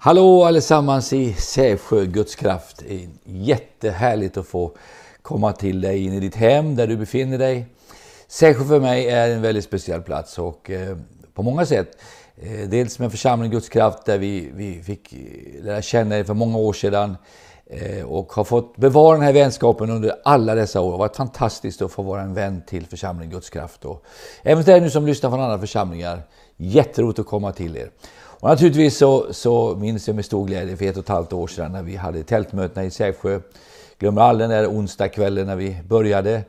Hallå allesammans i Sävsjö Guds kraft. Jättehärligt att få komma till dig in i ditt hem där du befinner dig. Sävsjö för mig är en väldigt speciell plats och eh, på många sätt. Eh, dels med församlingen Guds kraft där vi, vi fick eh, lära känna er för många år sedan eh, och har fått bevara den här vänskapen under alla dessa år. Det har varit fantastiskt att få vara en vän till församlingen Guds kraft. Och även till er nu som lyssnar från andra församlingar, jätteroligt att komma till er. Och naturligtvis så, så minns jag med stor glädje för ett och ett halvt år sedan när vi hade tältmötena i Sävsjö. Glömmer aldrig den där onsdagskvällen när vi började.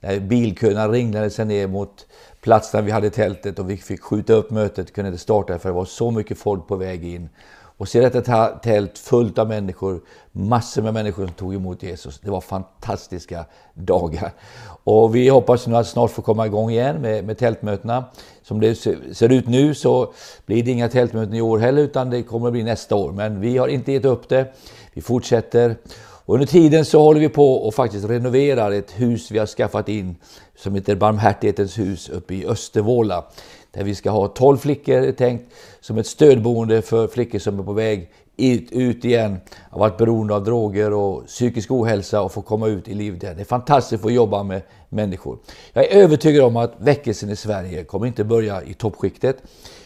När bilköerna ringlade sig ner mot platsen där vi hade tältet och vi fick skjuta upp mötet, kunde inte starta för det var så mycket folk på väg in. Och se detta tält fullt av människor, massor med människor som tog emot Jesus. Det var fantastiska dagar. Och vi hoppas nu att snart få komma igång igen med, med tältmötena. Som det ser ut nu så blir det inga tältmöten i år heller utan det kommer att bli nästa år. Men vi har inte gett upp det. Vi fortsätter. Och under tiden så håller vi på och faktiskt renoverar ett hus vi har skaffat in som heter Barmhärtighetens hus uppe i Östervåla. Där vi ska ha 12 flickor tänkt som ett stödboende för flickor som är på väg ut igen, har varit beroende av droger och psykisk ohälsa och få komma ut i livet igen. Det är fantastiskt att få jobba med människor. Jag är övertygad om att väckelsen i Sverige kommer inte börja i toppskiktet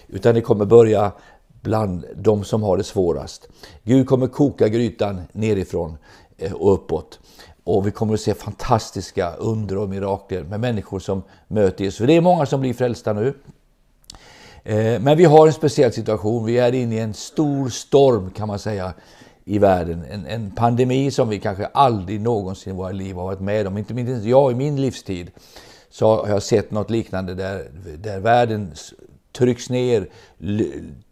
utan det kommer börja bland de som har det svårast. Gud kommer koka grytan nerifrån eh, och uppåt. Och vi kommer att se fantastiska under och mirakler med människor som möter Jesus. För det är många som blir frälsta nu. Eh, men vi har en speciell situation. Vi är inne i en stor storm kan man säga i världen. En, en pandemi som vi kanske aldrig någonsin i våra liv har varit med om. Inte minst jag i min livstid så har jag sett något liknande där, där världen trycks ner,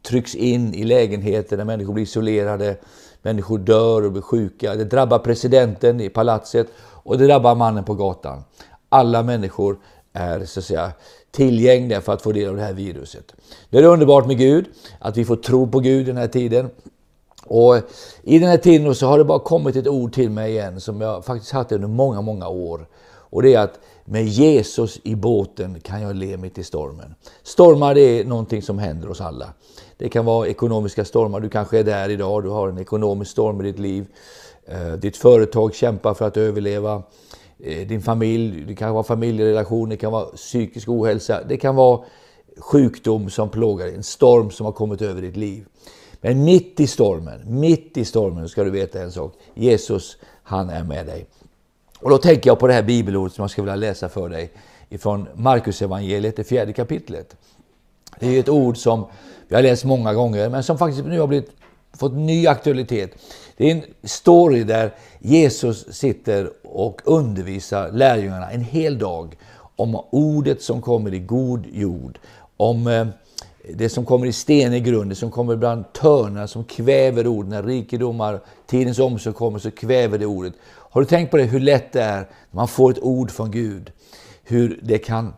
trycks in i lägenheter där människor blir isolerade, människor dör och blir sjuka. Det drabbar presidenten i palatset och det drabbar mannen på gatan. Alla människor är så att säga tillgängliga för att få del av det här viruset. Det är underbart med Gud, att vi får tro på Gud den här tiden. Och I den här tiden så har det bara kommit ett ord till mig igen som jag faktiskt haft under många, många år. Och det är att med Jesus i båten kan jag le mitt i stormen. Stormar det är någonting som händer oss alla. Det kan vara ekonomiska stormar, du kanske är där idag, du har en ekonomisk storm i ditt liv. Eh, ditt företag kämpar för att överleva. Eh, din familj, det kan vara familjerelationer, det kan vara psykisk ohälsa, det kan vara sjukdom som plågar dig, en storm som har kommit över ditt liv. Men mitt i stormen, mitt i stormen ska du veta en sak. Jesus, han är med dig. Och då tänker jag på det här bibelordet som jag skulle vilja läsa för dig ifrån Markus evangeliet, det fjärde kapitlet. Det är ett ord som vi har läst många gånger, men som faktiskt nu har blivit, fått ny aktualitet. Det är en story där Jesus sitter och undervisar lärjungarna en hel dag om ordet som kommer i god jord, om eh, det som kommer i stenig grund, det som kommer bland törnar som kväver ordet. När rikedomar, tidens omsorg kommer så kväver det ordet. Har du tänkt på det, hur lätt det är när man får ett ord från Gud? Hur det kan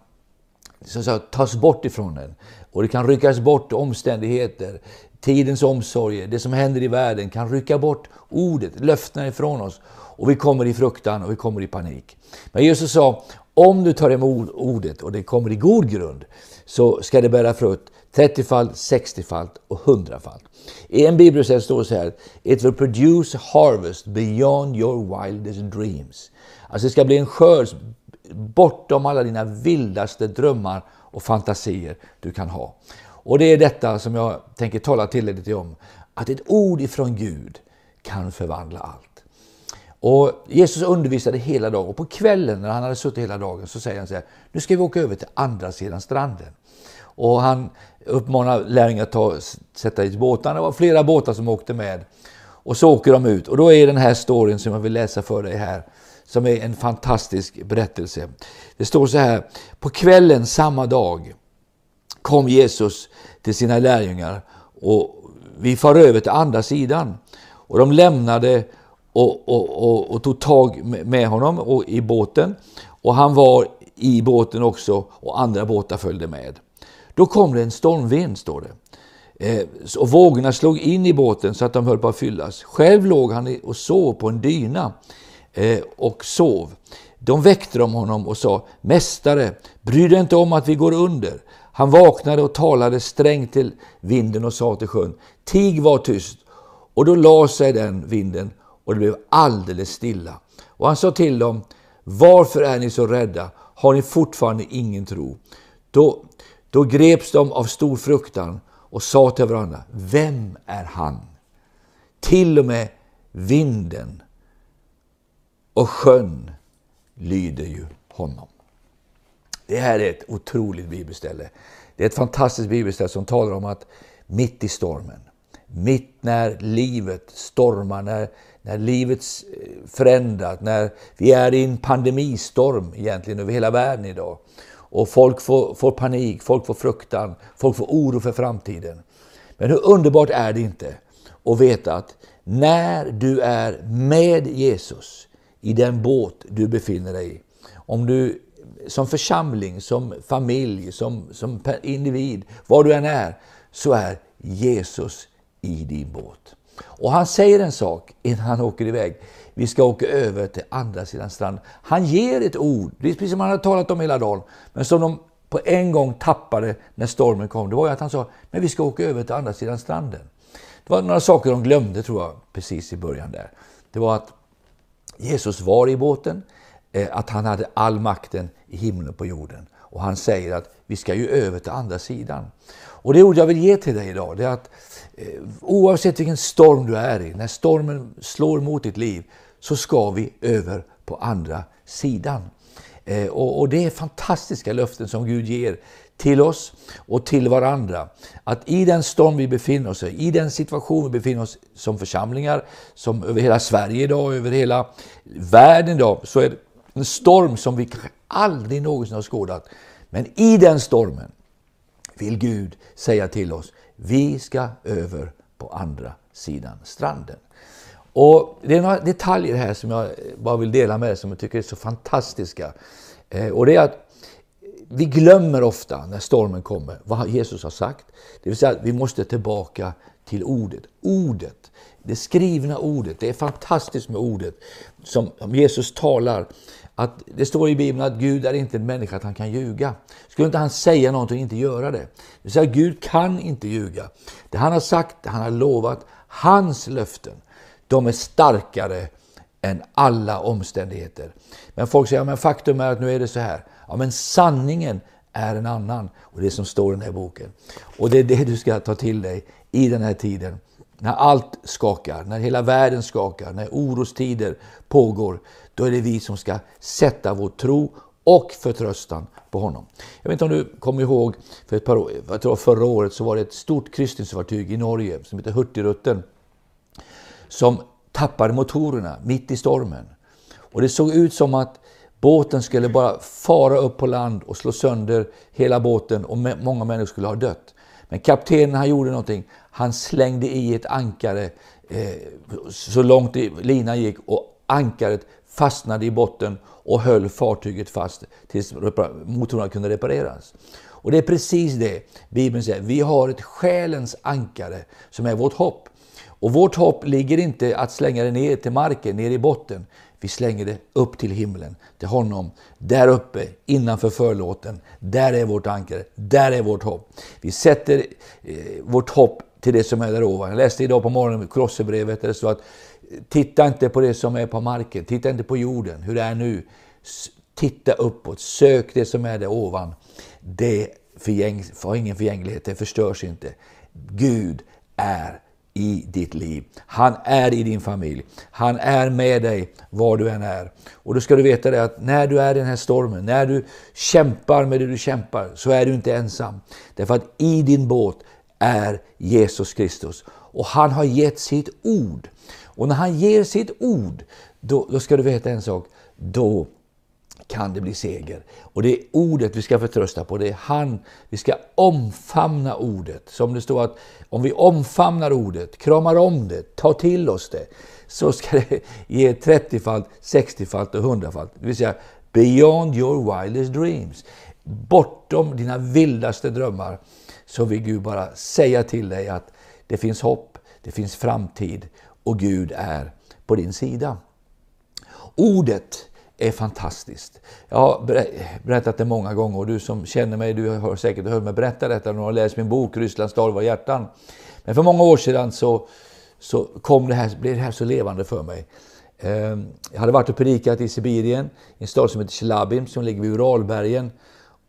så säga, tas bort ifrån en. Och det kan ryckas bort omständigheter, tidens omsorger, det som händer i världen kan rycka bort ordet, löftena ifrån oss. Och vi kommer i fruktan och vi kommer i panik. Men Jesus sa, om du tar emot ordet och det kommer i god grund, så ska det bära frukt 30-falt, 60-falt och 100-falt. I en bibelsätt står det så här, It will produce harvest beyond your wildest dreams. Alltså det ska bli en skörd bortom alla dina vildaste drömmar och fantasier du kan ha. Och det är detta som jag tänker tala till er lite om. Att ett ord ifrån Gud kan förvandla allt. Och Jesus undervisade hela dagen och på kvällen när han hade suttit hela dagen så säger han så här, nu ska vi åka över till andra sidan stranden. Och han uppmanar lärjungarna att ta, sätta i båtarna. Det var flera båtar som åkte med. Och så åker de ut. Och då är den här storyn som jag vill läsa för dig här, som är en fantastisk berättelse. Det står så här, på kvällen samma dag kom Jesus till sina lärjungar och vi far över till andra sidan. Och de lämnade och, och, och, och tog tag med honom och, i båten. Och han var i båten också och andra båtar följde med. Då kom det en stormvind, står det. Eh, och vågorna slog in i båten så att de höll på att fyllas. Själv låg han och sov på en dyna eh, och sov. De väckte de honom och sa, Mästare, bry dig inte om att vi går under. Han vaknade och talade strängt till vinden och sa till sjön, Tig var tyst. Och då la sig den vinden och det blev alldeles stilla. Och han sa till dem, varför är ni så rädda? Har ni fortfarande ingen tro? Då, då greps de av stor fruktan och sa till varandra, vem är han? Till och med vinden och sjön lyder ju honom. Det här är ett otroligt bibelställe. Det är ett fantastiskt bibelställe som talar om att mitt i stormen, mitt när livet stormar, när, när livet eh, förändras, när vi är i en pandemistorm egentligen över hela världen idag. Och folk får, får panik, folk får fruktan, folk får oro för framtiden. Men hur underbart är det inte att veta att när du är med Jesus i den båt du befinner dig i, om du som församling, som familj, som, som individ, var du än är, så är Jesus i din båt. Och han säger en sak innan han åker iväg. Vi ska åka över till andra sidan stranden. Han ger ett ord, precis som han har talat om hela dagen, men som de på en gång tappade när stormen kom. Det var ju att han sa, men vi ska åka över till andra sidan stranden. Det var några saker de glömde tror jag, precis i början där. Det var att Jesus var i båten, Eh, att han hade all makten i himlen och på jorden. Och han säger att vi ska ju över till andra sidan. Och det ord jag vill ge till dig idag, det är att eh, oavsett vilken storm du är i, när stormen slår mot ditt liv, så ska vi över på andra sidan. Eh, och, och det är fantastiska löften som Gud ger till oss och till varandra. Att i den storm vi befinner oss i, i den situation vi befinner oss som församlingar, som över hela Sverige idag, över hela världen idag, så är det en storm som vi aldrig någonsin har skådat. Men i den stormen vill Gud säga till oss, vi ska över på andra sidan stranden. Och Det är några detaljer här som jag bara vill dela med er som jag tycker är så fantastiska. Eh, och det är att vi glömmer ofta när stormen kommer vad Jesus har sagt. Det vill säga att vi måste tillbaka till ordet. Ordet, det skrivna ordet. Det är fantastiskt med ordet som Jesus talar. Att det står i Bibeln att Gud är inte en människa att han kan ljuga. Skulle inte han säga någonting och inte göra det? Det vill säga Gud kan inte ljuga. Det han har sagt, det han har lovat, hans löften, de är starkare än alla omständigheter. Men folk säger, ja, men faktum är att nu är det så här. Ja, men sanningen är en annan. Och det som står i den här boken. Och det är det du ska ta till dig i den här tiden. När allt skakar, när hela världen skakar, när orostider pågår. Då är det vi som ska sätta vår tro och förtröstan på honom. Jag vet inte om du kommer ihåg, för ett par år, jag tror förra året så var det ett stort kryssningsfartyg i Norge som heter Hurtigruten. Som tappade motorerna mitt i stormen. Och det såg ut som att båten skulle bara fara upp på land och slå sönder hela båten och många människor skulle ha dött. Men kaptenen han gjorde någonting. Han slängde i ett ankare eh, så långt linan gick och ankaret fastnade i botten och höll fartyget fast tills motorerna kunde repareras. Och det är precis det Bibeln säger. Vi har ett själens ankare som är vårt hopp. Och vårt hopp ligger inte att slänga det ner till marken, ner i botten. Vi slänger det upp till himlen, till honom. Där uppe, innanför förlåten. Där är vårt ankare, där är vårt hopp. Vi sätter eh, vårt hopp till det som är där ovan. Jag läste idag på morgonen Kolosserbrevet där det står att titta inte på det som är på marken, titta inte på jorden, hur det är nu. Titta uppåt, sök det som är där ovan. Det har ingen förgänglighet, det förstörs inte. Gud är i ditt liv. Han är i din familj. Han är med dig var du än är. Och då ska du veta det att när du är i den här stormen, när du kämpar med det du kämpar, så är du inte ensam. Därför att i din båt är Jesus Kristus. Och han har gett sitt ord. Och när han ger sitt ord, då, då ska du veta en sak. Då kan det bli seger. Och det är ordet vi ska förtrösta på. Det är han. Vi ska omfamna ordet. Som det står att om vi omfamnar ordet, kramar om det, tar till oss det, så ska det ge 30-falt, 60-falt och 100-falt. Det vill säga beyond your wildest dreams. Bortom dina vildaste drömmar så vill Gud bara säga till dig att det finns hopp, det finns framtid och Gud är på din sida. Ordet är fantastiskt. Jag har berättat det många gånger och du som känner mig, du har säkert hört mig berätta detta när du har läst min bok Rysslands dalar hjärtan. Men för många år sedan så, så kom det här, blev det här så levande för mig. Ehm, jag hade varit och predikat i Sibirien, i en stad som heter Chelabim, som ligger vid Uralbergen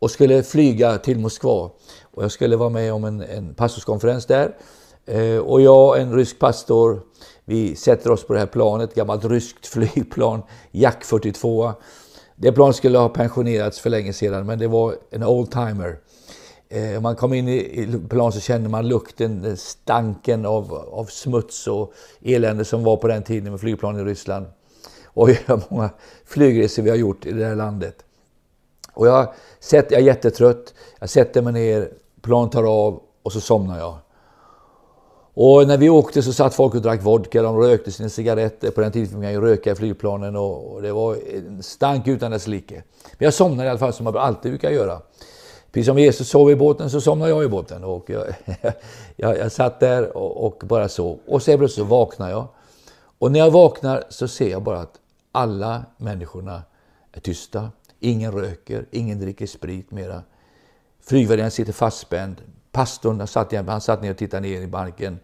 och skulle flyga till Moskva. Och jag skulle vara med om en, en pastorskonferens där. Eh, och jag, en rysk pastor, vi sätter oss på det här planet, ett gammalt ryskt flygplan, Jack 42. Det planet skulle ha pensionerats för länge sedan, men det var en oldtimer. Eh, om man kom in i planet så kände man lukten, stanken av, av smuts och elände som var på den tiden med flygplan i Ryssland. Och hur många flygresor vi har gjort i det här landet. Och jag, sett, jag är jättetrött, jag sätter mig ner, plan tar av och så somnar jag. Och när vi åkte så satt folk och drack vodka, de rökte sina cigaretter. På den tiden fick man ju röka i flygplanen och, det var en stank utan dess like. Men jag somnade i alla fall som man alltid brukar göra. Precis som Jesus sov i båten så somnade jag i båten. Och jag, jag, jag satt där och, och, bara sov. Och så plötsligt så vaknar jag. Och när jag vaknar så ser jag bara att alla människorna är tysta. Ingen röker, ingen dricker sprit mera. Flygvärdinnan sitter fastspänd. Pastorn satt, han satt ner och tittade ner i banken.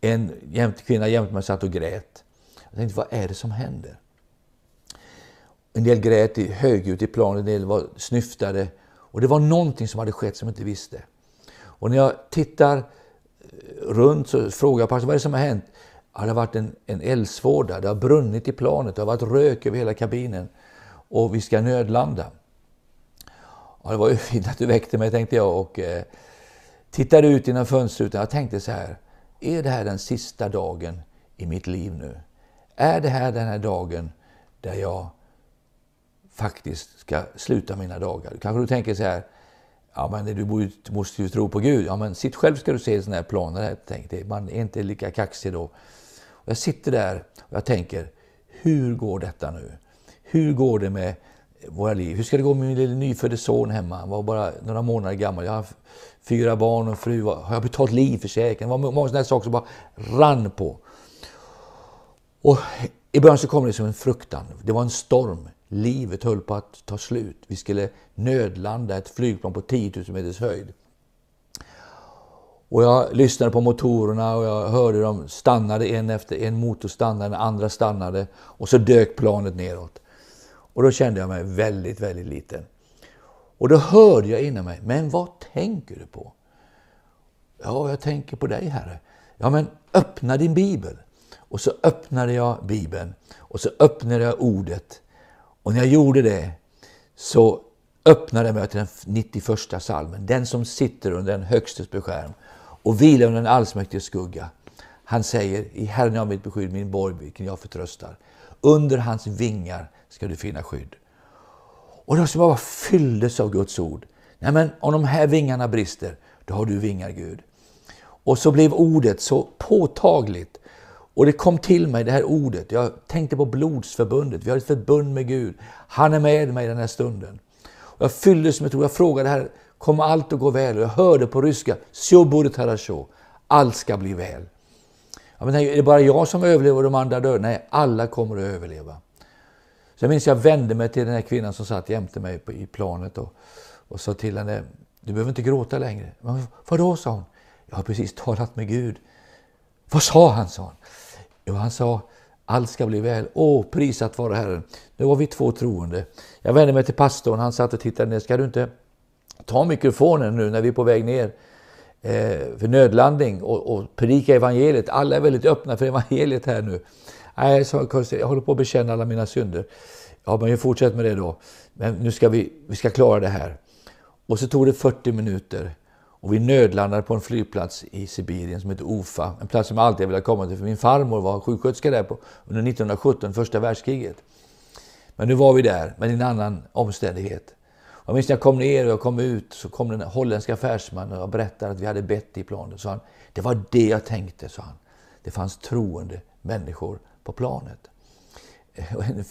En jämt, kvinna jämte mig satt och grät. Jag tänkte, vad är det som händer? En del grät högljutt i planet, en del var snyftade. Och det var någonting som hade skett som jag inte visste. Och när jag tittar eh, runt så frågar jag pastorn, vad är det som har hänt? Ja, det har varit en, en eldsvåda, det har brunnit i planet, det har varit rök över hela kabinen och vi ska nödlanda. Ja, det var ju fint att du väckte mig, tänkte jag och eh, tittade ut genom fönstret. Jag tänkte så här, är det här den sista dagen i mitt liv nu? Är det här den här dagen där jag faktiskt ska sluta mina dagar. Kanske du tänker så här, ja men du måste ju tro på Gud. Ja men sitt själv ska du se sådana här planer. Tänk tänkte. Man är inte lika kaxig då. Och jag sitter där och jag tänker, hur går detta nu? Hur går det med våra liv? Hur ska det gå med min lille nyfödde son hemma? Han var bara några månader gammal. Jag har fyra barn och fru. Har jag betalt livförsäkring? Det var många sådana saker som bara rann på. Och i början så kom det som en fruktan. Det var en storm. Livet höll på att ta slut. Vi skulle nödlanda ett flygplan på 10 000 meters höjd. Och jag lyssnade på motorerna och jag hörde dem stannade en efter en motor stannade, den andra stannade och så dök planet neråt. Och då kände jag mig väldigt, väldigt liten. Och då hörde jag inom mig, men vad tänker du på? Ja, jag tänker på dig Herre. Ja, men öppna din bibel. Och så öppnade jag bibeln och så öppnade jag ordet och när jag gjorde det så öppnade jag mig till den 91 salmen. Den som sitter under den högstes beskärm och vilar under den allsmäktiges skugga. Han säger, i Herren är mitt beskydd, min borg, vilken jag förtröstar. Under hans vingar ska du finna skydd. Och de som jag bara fylldes av Guds ord. Nej, men om de här vingarna brister, då har du vingar Gud. Och så blev ordet så påtagligt och det kom till mig, det här ordet. Jag tänkte på blodsförbundet. Vi har ett förbund med Gud. Han är med mig den här stunden. Och jag fylldes med tro. Jag frågade här, kommer allt att gå väl? Och jag hörde på ryska, allt ska bli väl. Ja, men är det bara jag som överlever och de andra dör? Nej, alla kommer att överleva. Så jag minns jag vände mig till den här kvinnan som satt jämte mig i planet och, och sa till henne, du behöver inte gråta längre. Men vadå, sa hon. Jag har precis talat med Gud. Vad sa han, sa hon. Jo, han sa allt ska bli väl. Åh, prisat vare Herren. Nu var vi två troende. Jag vände mig till pastorn, han satt och tittade ner. Ska du inte ta mikrofonen nu när vi är på väg ner eh, för nödlandning och, och predika evangeliet? Alla är väldigt öppna för evangeliet här nu. Nej, så, jag håller på att bekänna alla mina synder. Ja, men jag fortsätter med det då. Men nu ska vi, vi ska klara det här. Och så tog det 40 minuter. Och vi nödlandade på en flygplats i Sibirien som heter Ufa. En plats som jag alltid velat komma till för min farmor var sjuksköterska där på, under 1917, första världskriget. Men nu var vi där, men i en annan omständighet. Jag minns när jag kom ner och jag kom ut så kom den holländska affärsmannen och berättade att vi hade bett i planet. Så han, det var det jag tänkte, sa han. Det fanns troende människor på planet.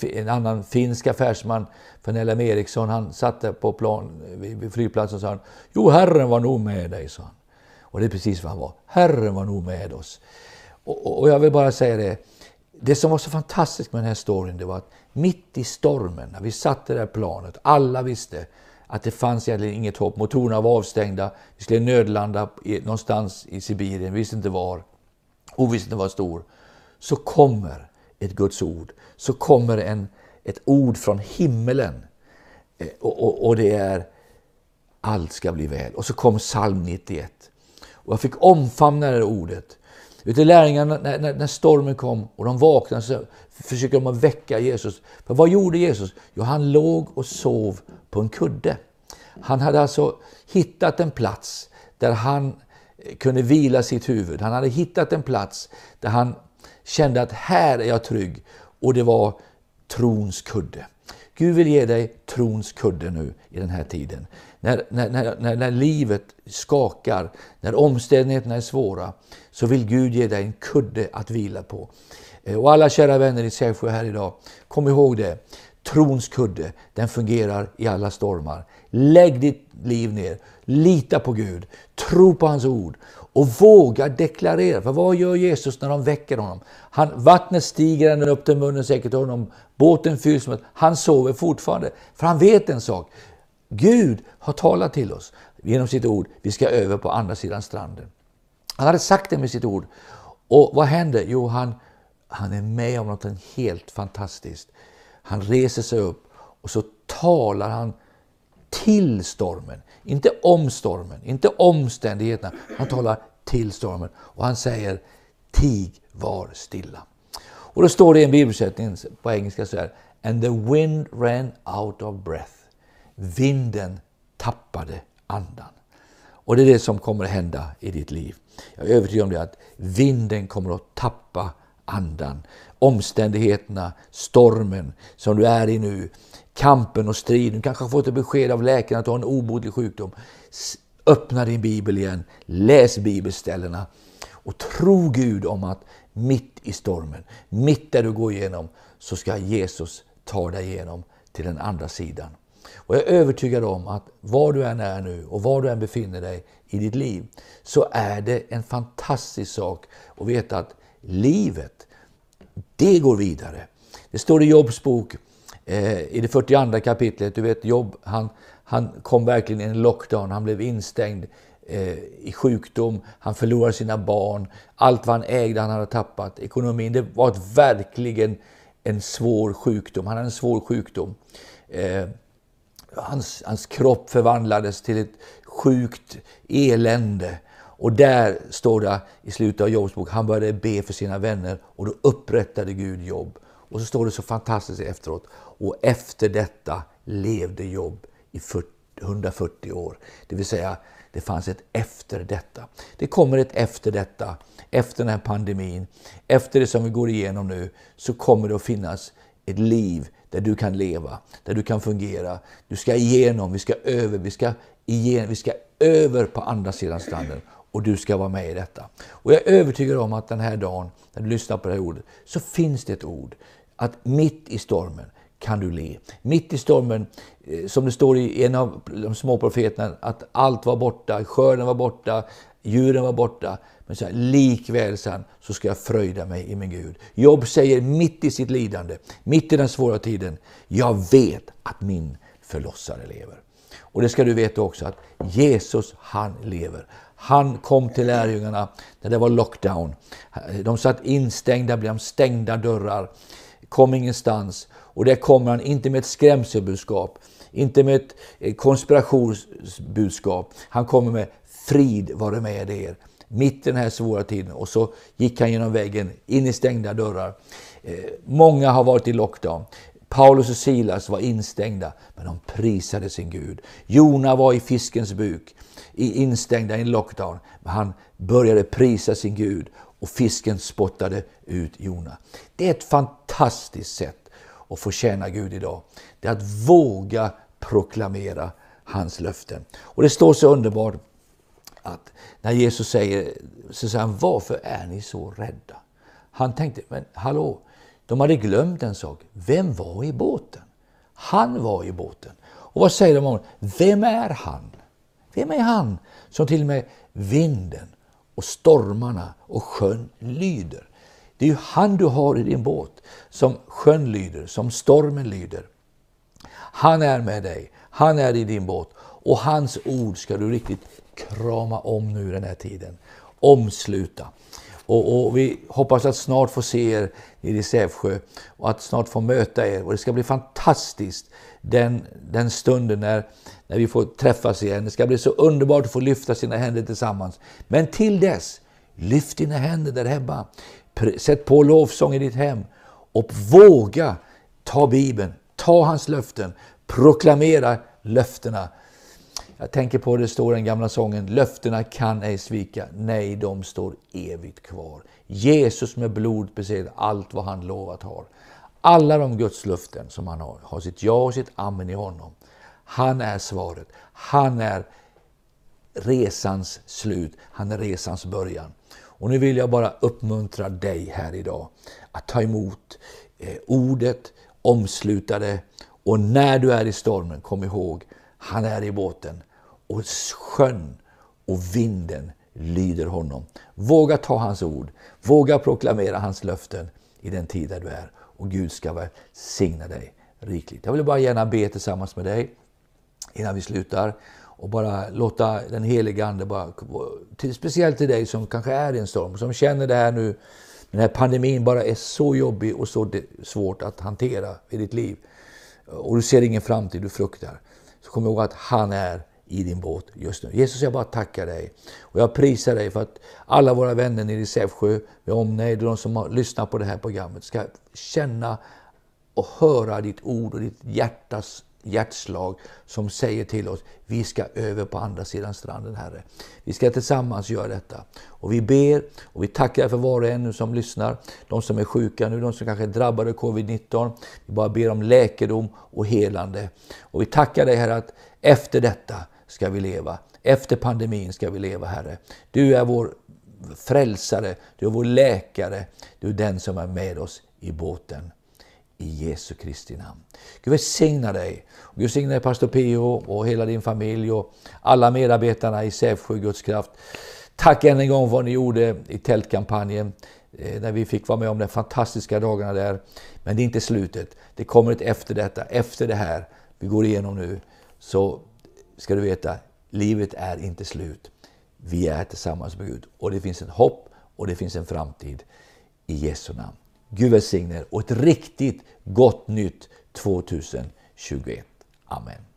En annan finsk affärsman från LM Ericsson, han satt på plan vid flygplatsen och sa han, Jo, Herren var nog med dig, sa han. Och det är precis vad han var. Herren var nog med oss. Och, och jag vill bara säga det, det som var så fantastiskt med den här storyn, det var att mitt i stormen, när vi satt i det där planet, alla visste att det fanns egentligen inget hopp. Motorerna var avstängda, vi skulle nödlanda någonstans i Sibirien, vi visste inte var. ovissheten var stor, så kommer ett Guds ord. Så kommer en, ett ord från himmelen. Eh, och, och, och det är allt ska bli väl. Och så kom psalm 91. Och jag fick omfamna det ordet. Vet du, lärjungarna, när, när, när, stormen kom och de vaknade så försökte de att väcka Jesus. För vad gjorde Jesus? Jo, han låg och sov på en kudde. Han hade alltså hittat en plats där han eh, kunde vila sitt huvud. Han hade hittat en plats där han kände att här är jag trygg. Och det var trons kudde. Gud vill ge dig trons kudde nu i den här tiden. När, när, när, när livet skakar, när omständigheterna är svåra, så vill Gud ge dig en kudde att vila på. Eh, och alla kära vänner i Sävsjö här idag, kom ihåg det. Trons kudde, den fungerar i alla stormar. Lägg ditt liv ner, lita på Gud, tro på hans ord och våga deklarera. För vad gör Jesus när de väcker honom? Han, vattnet stiger ända upp till munnen säkert honom, båten fylls med... Han sover fortfarande. För han vet en sak. Gud har talat till oss genom sitt ord. Vi ska över på andra sidan stranden. Han hade sagt det med sitt ord. Och vad händer? Jo, han, han är med om något helt fantastiskt. Han reser sig upp och så talar han till stormen. Inte om stormen, inte omständigheterna. Han talar till stormen och han säger Tig var stilla. Och då står det i en bibelsättning på engelska så här And the wind ran out of breath. Vinden tappade andan. Och det är det som kommer att hända i ditt liv. Jag är övertygad om det att vinden kommer att tappa andan. Omständigheterna, stormen som du är i nu, kampen och striden. Du kanske har fått ett besked av läkaren att du har en obotlig sjukdom. Öppna din bibel igen, läs bibelställena och tro Gud om att mitt i stormen, mitt där du går igenom, så ska Jesus ta dig igenom till den andra sidan. Och Jag är övertygad om att var du än är nu och var du än befinner dig i ditt liv, så är det en fantastisk sak att veta att livet, det går vidare. Det står i Jobs bok eh, i det 42 kapitlet, du vet Job, han, han kom verkligen i en lockdown, han blev instängd eh, i sjukdom, han förlorade sina barn, allt vad han ägde han hade tappat, ekonomin. Det var ett, verkligen en svår sjukdom, han hade en svår sjukdom. Eh, hans, hans kropp förvandlades till ett sjukt elände. Och där står det i slutet av Jobs bok, han började be för sina vänner och då upprättade Gud Jobb. Och så står det så fantastiskt efteråt. Och efter detta levde Jobb i 40, 140 år. Det vill säga, det fanns ett efter detta. Det kommer ett efter detta, efter den här pandemin, efter det som vi går igenom nu, så kommer det att finnas ett liv där du kan leva, där du kan fungera. Du ska igenom, vi ska över, vi ska, igenom, vi ska över på andra sidan stranden och du ska vara med i detta. Och jag är övertygad om att den här dagen, när du lyssnar på det här ordet, så finns det ett ord. Att mitt i stormen kan du le. Mitt i stormen, eh, som det står i en av de små profeterna, att allt var borta, skörden var borta, djuren var borta. Men så här, likväl sen, så ska jag fröjda mig i min Gud. Jobb säger mitt i sitt lidande, mitt i den svåra tiden, jag vet att min förlossare lever. Och det ska du veta också att Jesus, han lever. Han kom till lärjungarna när det var lockdown. De satt instängda bland stängda dörrar, kom ingenstans. Och där kommer han inte med ett skrämselbudskap, inte med ett eh, konspirationsbudskap. Han kommer med frid vare med er mitt i den här svåra tiden. Och så gick han genom väggen, in i stängda dörrar. Eh, många har varit i lockdown. Paulus och Silas var instängda, men de prisade sin Gud. Jona var i fiskens buk, instängda i en lockdown, men han började prisa sin Gud och fisken spottade ut Jona. Det är ett fantastiskt sätt och få tjäna Gud idag. Det är att våga proklamera hans löften. Och det står så underbart att när Jesus säger, så säger han, varför är ni så rädda? Han tänkte, men hallå, de hade glömt en sak. Vem var i båten? Han var i båten. Och vad säger de om Vem är han? Vem är han som till och med vinden och stormarna och sjön lyder? Det är ju han du har i din båt, som sjön lyder, som stormen lyder. Han är med dig, han är i din båt och hans ord ska du riktigt krama om nu den här tiden. Omsluta. Och, och, vi hoppas att snart få se er nere i Sävsjö och att snart få möta er. Och det ska bli fantastiskt den, den stunden när, när vi får träffas igen. Det ska bli så underbart att få lyfta sina händer tillsammans. Men till dess, lyft dina händer där hemma. Sätt på lovsång i ditt hem och våga ta Bibeln, ta hans löften, proklamera löftena. Jag tänker på det står den gamla sången, löftena kan ej svika. Nej, de står evigt kvar. Jesus med blod besegrar allt vad han lovat har. Alla de Guds löften som han har, har sitt ja och sitt amen i honom. Han är svaret. Han är resans slut. Han är resans början. Och nu vill jag bara uppmuntra dig här idag att ta emot eh, ordet, omsluta det och när du är i stormen, kom ihåg, han är i båten och sjön och vinden lyder honom. Våga ta hans ord, våga proklamera hans löften i den tid där du är. Och Gud ska välsigna dig rikligt. Jag vill bara gärna be tillsammans med dig innan vi slutar. Och bara låta den heliga Ande, bara, till, speciellt till dig som kanske är i en storm, som känner det här nu, den här pandemin bara är så jobbig och så svårt att hantera i ditt liv. Eh, och du ser ingen framtid, du fruktar. Så kom ihåg att han är i din båt just nu. Jesus, jag bara tackar dig. Och jag prisar dig för att alla våra vänner nere i Sävsjö, med omnejd och de som har lyssnat på det här programmet ska känna och höra ditt ord och ditt hjärtas hjärtslag som säger till oss, vi ska över på andra sidan stranden Herre. Vi ska tillsammans göra detta. Och vi ber och vi tackar för var och en nu som lyssnar, de som är sjuka nu, de som kanske är drabbade av covid-19. Vi bara ber om läkedom och helande. Och vi tackar dig Herre att efter detta ska vi leva. Efter pandemin ska vi leva Herre. Du är vår frälsare, du är vår läkare, du är den som är med oss i båten i Jesu Kristi namn. Gud välsigna dig. Gud välsigna dig pastor Pio och hela din familj och alla medarbetarna i Sävsjö Guds kraft. Tack än en gång för vad ni gjorde i tältkampanjen eh, när vi fick vara med om de fantastiska dagarna där. Men det är inte slutet. Det kommer ett efter detta, efter det här vi går igenom nu. Så ska du veta, livet är inte slut. Vi är tillsammans med Gud och det finns ett hopp och det finns en framtid i Jesu namn. Gud välsigne er och ett riktigt gott nytt 2021. Amen.